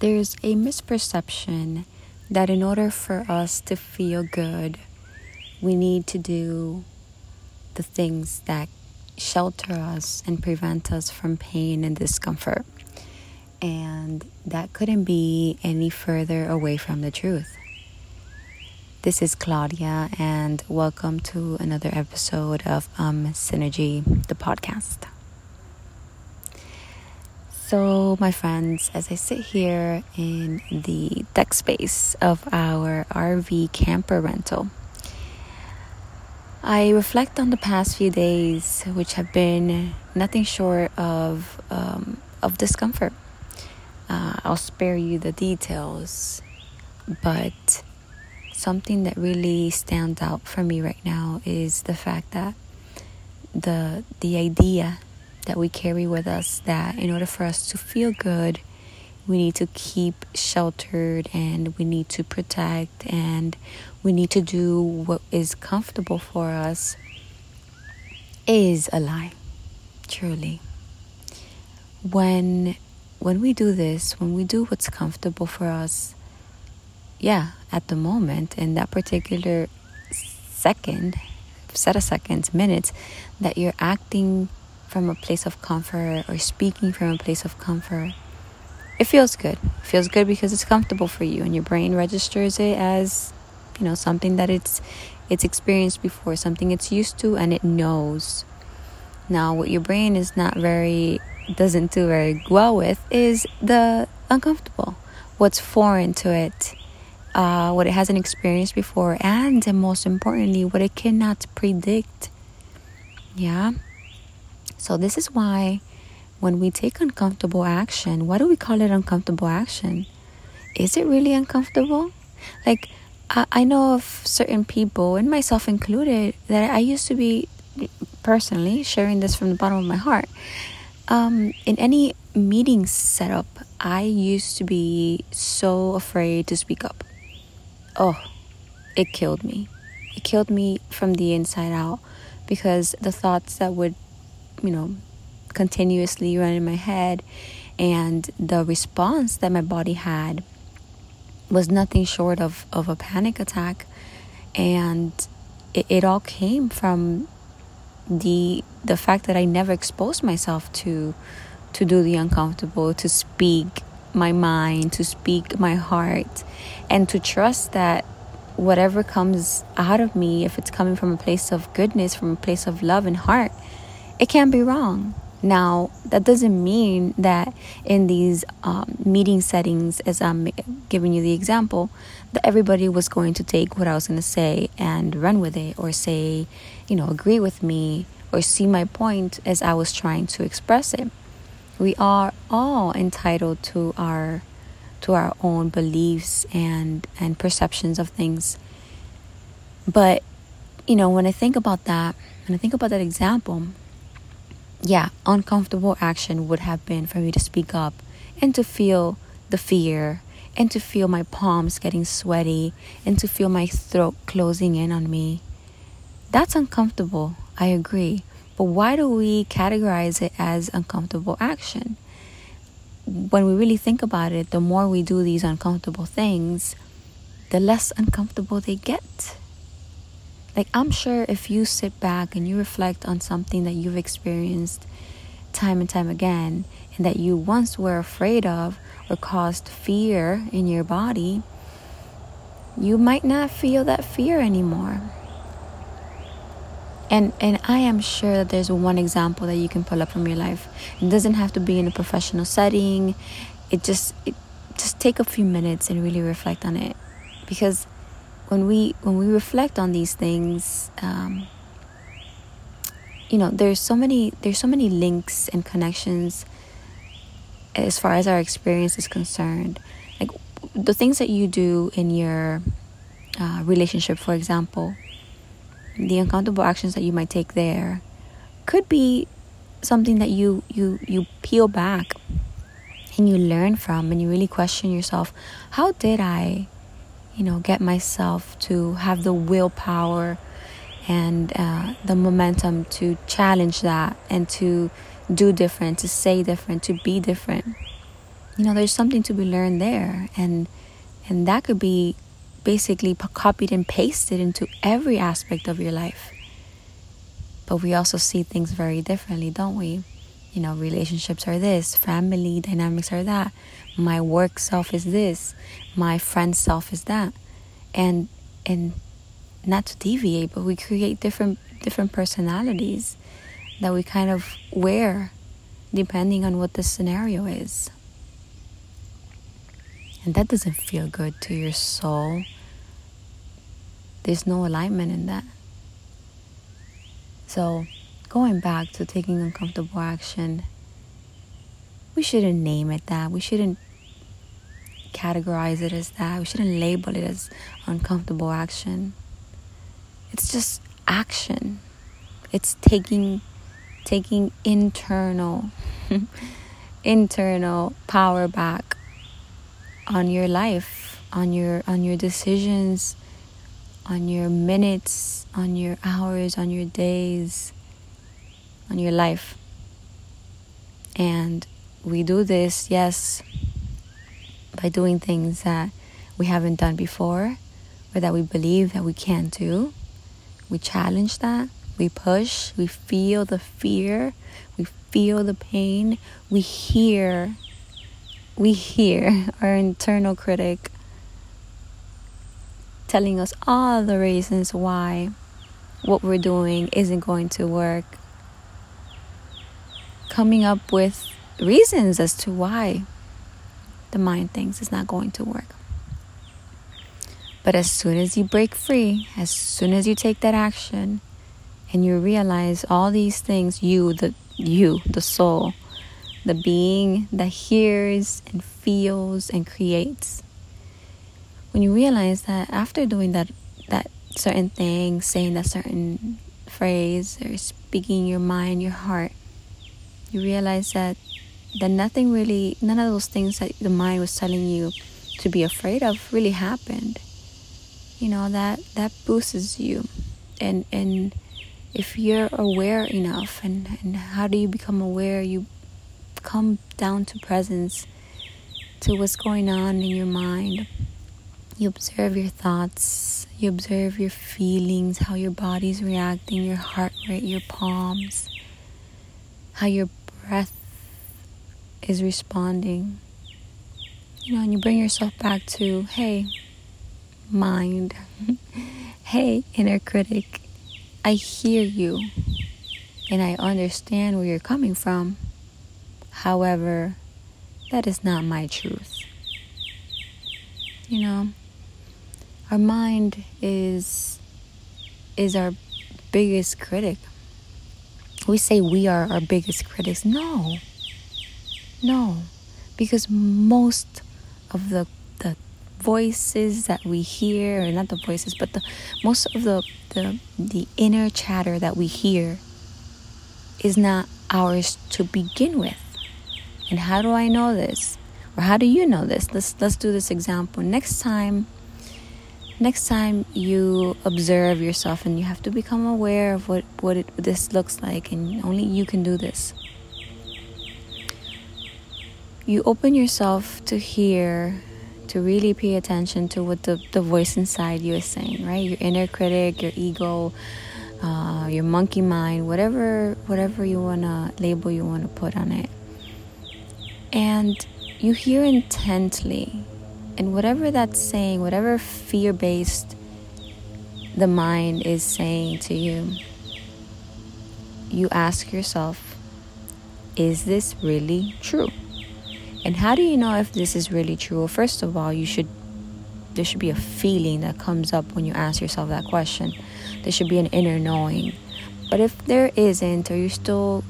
there's a misperception that in order for us to feel good, we need to do the things that shelter us and prevent us from pain and discomfort. And that couldn't be any further away from the truth. This is Claudia, and welcome to another episode of um, Synergy, the podcast. So, my friends, as I sit here in the deck space of our RV camper rental, I reflect on the past few days, which have been nothing short of um, of discomfort. Uh, I'll spare you the details, but something that really stands out for me right now is the fact that the the idea that we carry with us that in order for us to feel good, we need to keep sheltered and we need to protect and we need to do what is comfortable for us is a lie truly. When when we do this when we do what's comfortable for us yeah at the moment in that particular second set of seconds minutes that you're acting from a place of comfort or speaking from a place of comfort, it feels good. It feels good because it's comfortable for you and your brain registers it as, you know, something that it's it's experienced before, something it's used to and it knows. Now, what your brain is not very doesn't do very well with is the uncomfortable. What's foreign to it, uh, what it hasn't experienced before, and, and most importantly, what it cannot predict. Yeah. So, this is why when we take uncomfortable action, why do we call it uncomfortable action? Is it really uncomfortable? Like, I, I know of certain people, and myself included, that I used to be personally sharing this from the bottom of my heart. Um, in any meeting setup, I used to be so afraid to speak up. Oh, it killed me. It killed me from the inside out because the thoughts that would you know, continuously run in my head. And the response that my body had was nothing short of, of a panic attack. And it, it all came from the the fact that I never exposed myself to to do the uncomfortable, to speak my mind, to speak my heart, and to trust that whatever comes out of me, if it's coming from a place of goodness, from a place of love and heart, it can't be wrong. Now, that doesn't mean that in these um, meeting settings, as I'm giving you the example, that everybody was going to take what I was going to say and run with it or say, you know, agree with me or see my point as I was trying to express it. We are all entitled to our to our own beliefs and and perceptions of things. But you know, when I think about that, when I think about that example, yeah, uncomfortable action would have been for me to speak up and to feel the fear and to feel my palms getting sweaty and to feel my throat closing in on me. That's uncomfortable, I agree. But why do we categorize it as uncomfortable action? When we really think about it, the more we do these uncomfortable things, the less uncomfortable they get. Like, I'm sure if you sit back and you reflect on something that you've experienced time and time again, and that you once were afraid of or caused fear in your body, you might not feel that fear anymore. And and I am sure that there's one example that you can pull up from your life. It doesn't have to be in a professional setting. It just it, just take a few minutes and really reflect on it because when we when we reflect on these things um, you know there's so many there's so many links and connections as far as our experience is concerned. Like the things that you do in your uh, relationship for example the uncountable actions that you might take there could be something that you you you peel back and you learn from and you really question yourself how did i you know, get myself to have the willpower and uh, the momentum to challenge that and to do different, to say different, to be different. you know, there's something to be learned there. And, and that could be basically copied and pasted into every aspect of your life. But we also see things very differently, don't we? You know, relationships are this, family dynamics are that, my work self is this, my friend self is that. And and not to deviate, but we create different different personalities that we kind of wear depending on what the scenario is. And that doesn't feel good to your soul. There's no alignment in that. So, going back to taking uncomfortable action, we shouldn't name it that. We shouldn't categorize it as that. We shouldn't label it as uncomfortable action. It's just action. It's taking taking internal internal power back on your life, on your on your decisions, on your minutes, on your hours, on your days, on your life. And we do this, yes, by doing things that we haven't done before or that we believe that we can't do. We challenge that. We push. We feel the fear. We feel the pain. We hear. We hear our internal critic telling us all the reasons why what we're doing isn't going to work. Coming up with reasons as to why the mind thinks it's not going to work. But as soon as you break free, as soon as you take that action, and you realize all these things, you, the you, the soul, the being that hears and feels and creates. When you realize that after doing that that certain thing, saying that certain phrase or speaking your mind, your heart, you realize that that nothing really none of those things that the mind was telling you to be afraid of really happened. You know that that boosts you. And and if you're aware enough and and how do you become aware? You come down to presence to what's going on in your mind. You observe your thoughts. You observe your feelings how your body's reacting your heart rate your palms how your breath is responding. You know, and you bring yourself back to, hey, mind, hey, inner critic, I hear you and I understand where you're coming from. However, that is not my truth. You know, our mind is is our biggest critic. We say we are our biggest critics. No. No, because most of the the voices that we hear, or not the voices, but the most of the the, the inner chatter that we hear is not ours to begin with. And how do I know this? Or how do you know this? Let's let's do this example. Next time next time you observe yourself and you have to become aware of what what it, this looks like and only you can do this you open yourself to hear, to really pay attention to what the, the voice inside you is saying, right? Your inner critic, your ego, uh, your monkey mind, whatever whatever you wanna label you wanna put on it. And you hear intently, and whatever that's saying, whatever fear based the mind is saying to you, you ask yourself, is this really true? And how do you know if this is really true? Well, first of all, you should there should be a feeling that comes up when you ask yourself that question. There should be an inner knowing. But if there isn't, or you're still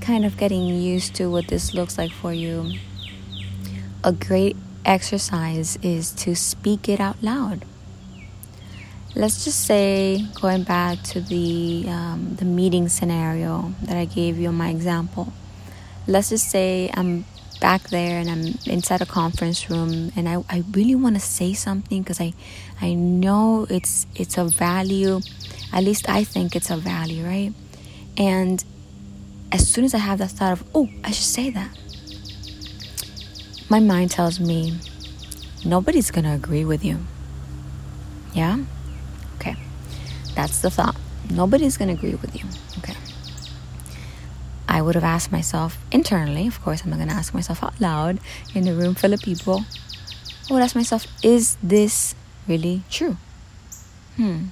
kind of getting used to what this looks like for you, a great exercise is to speak it out loud. Let's just say, going back to the um, the meeting scenario that I gave you my example. Let's just say I'm back there and I'm inside a conference room and I, I really want to say something because I I know it's it's a value at least I think it's a value right and as soon as I have that thought of oh I should say that my mind tells me nobody's going to agree with you. Yeah? Okay. That's the thought. Nobody's going to agree with you. Okay. I would have asked myself internally, of course, I'm not going to ask myself out loud in a room full of people. I would ask myself, is this really true? Hmm.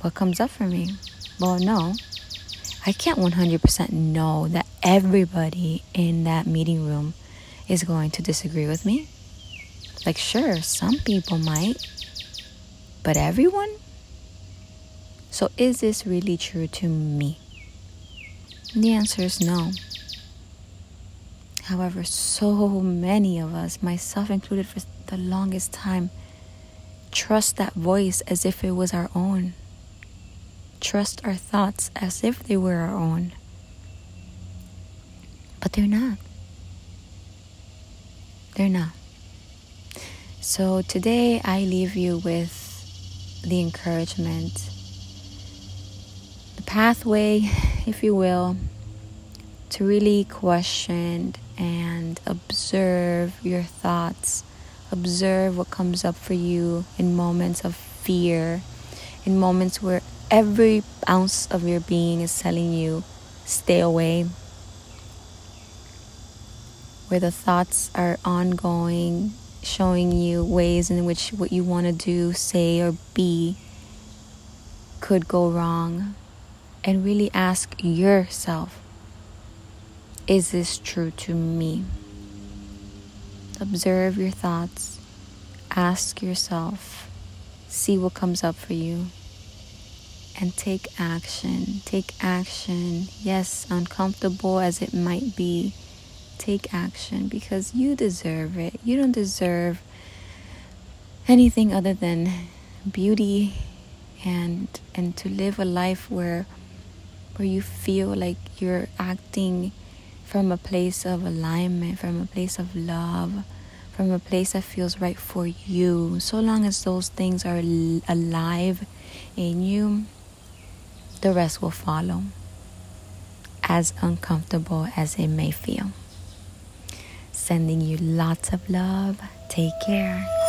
What comes up for me? Well, no. I can't 100% know that everybody in that meeting room is going to disagree with me. Like, sure, some people might, but everyone? So, is this really true to me? The answer is no. However, so many of us, myself included for the longest time, trust that voice as if it was our own. Trust our thoughts as if they were our own. But they're not. They're not. So today I leave you with the encouragement, the pathway, if you will, to really question and observe your thoughts. Observe what comes up for you in moments of fear, in moments where every ounce of your being is telling you, stay away, where the thoughts are ongoing, showing you ways in which what you want to do, say, or be could go wrong. And really ask yourself is this true to me? Observe your thoughts, ask yourself, see what comes up for you, and take action. Take action, yes, uncomfortable as it might be take action because you deserve it. You don't deserve anything other than beauty and and to live a life where where you feel like you're acting from a place of alignment, from a place of love, from a place that feels right for you. So long as those things are alive in you, the rest will follow, as uncomfortable as it may feel. Sending you lots of love. Take care.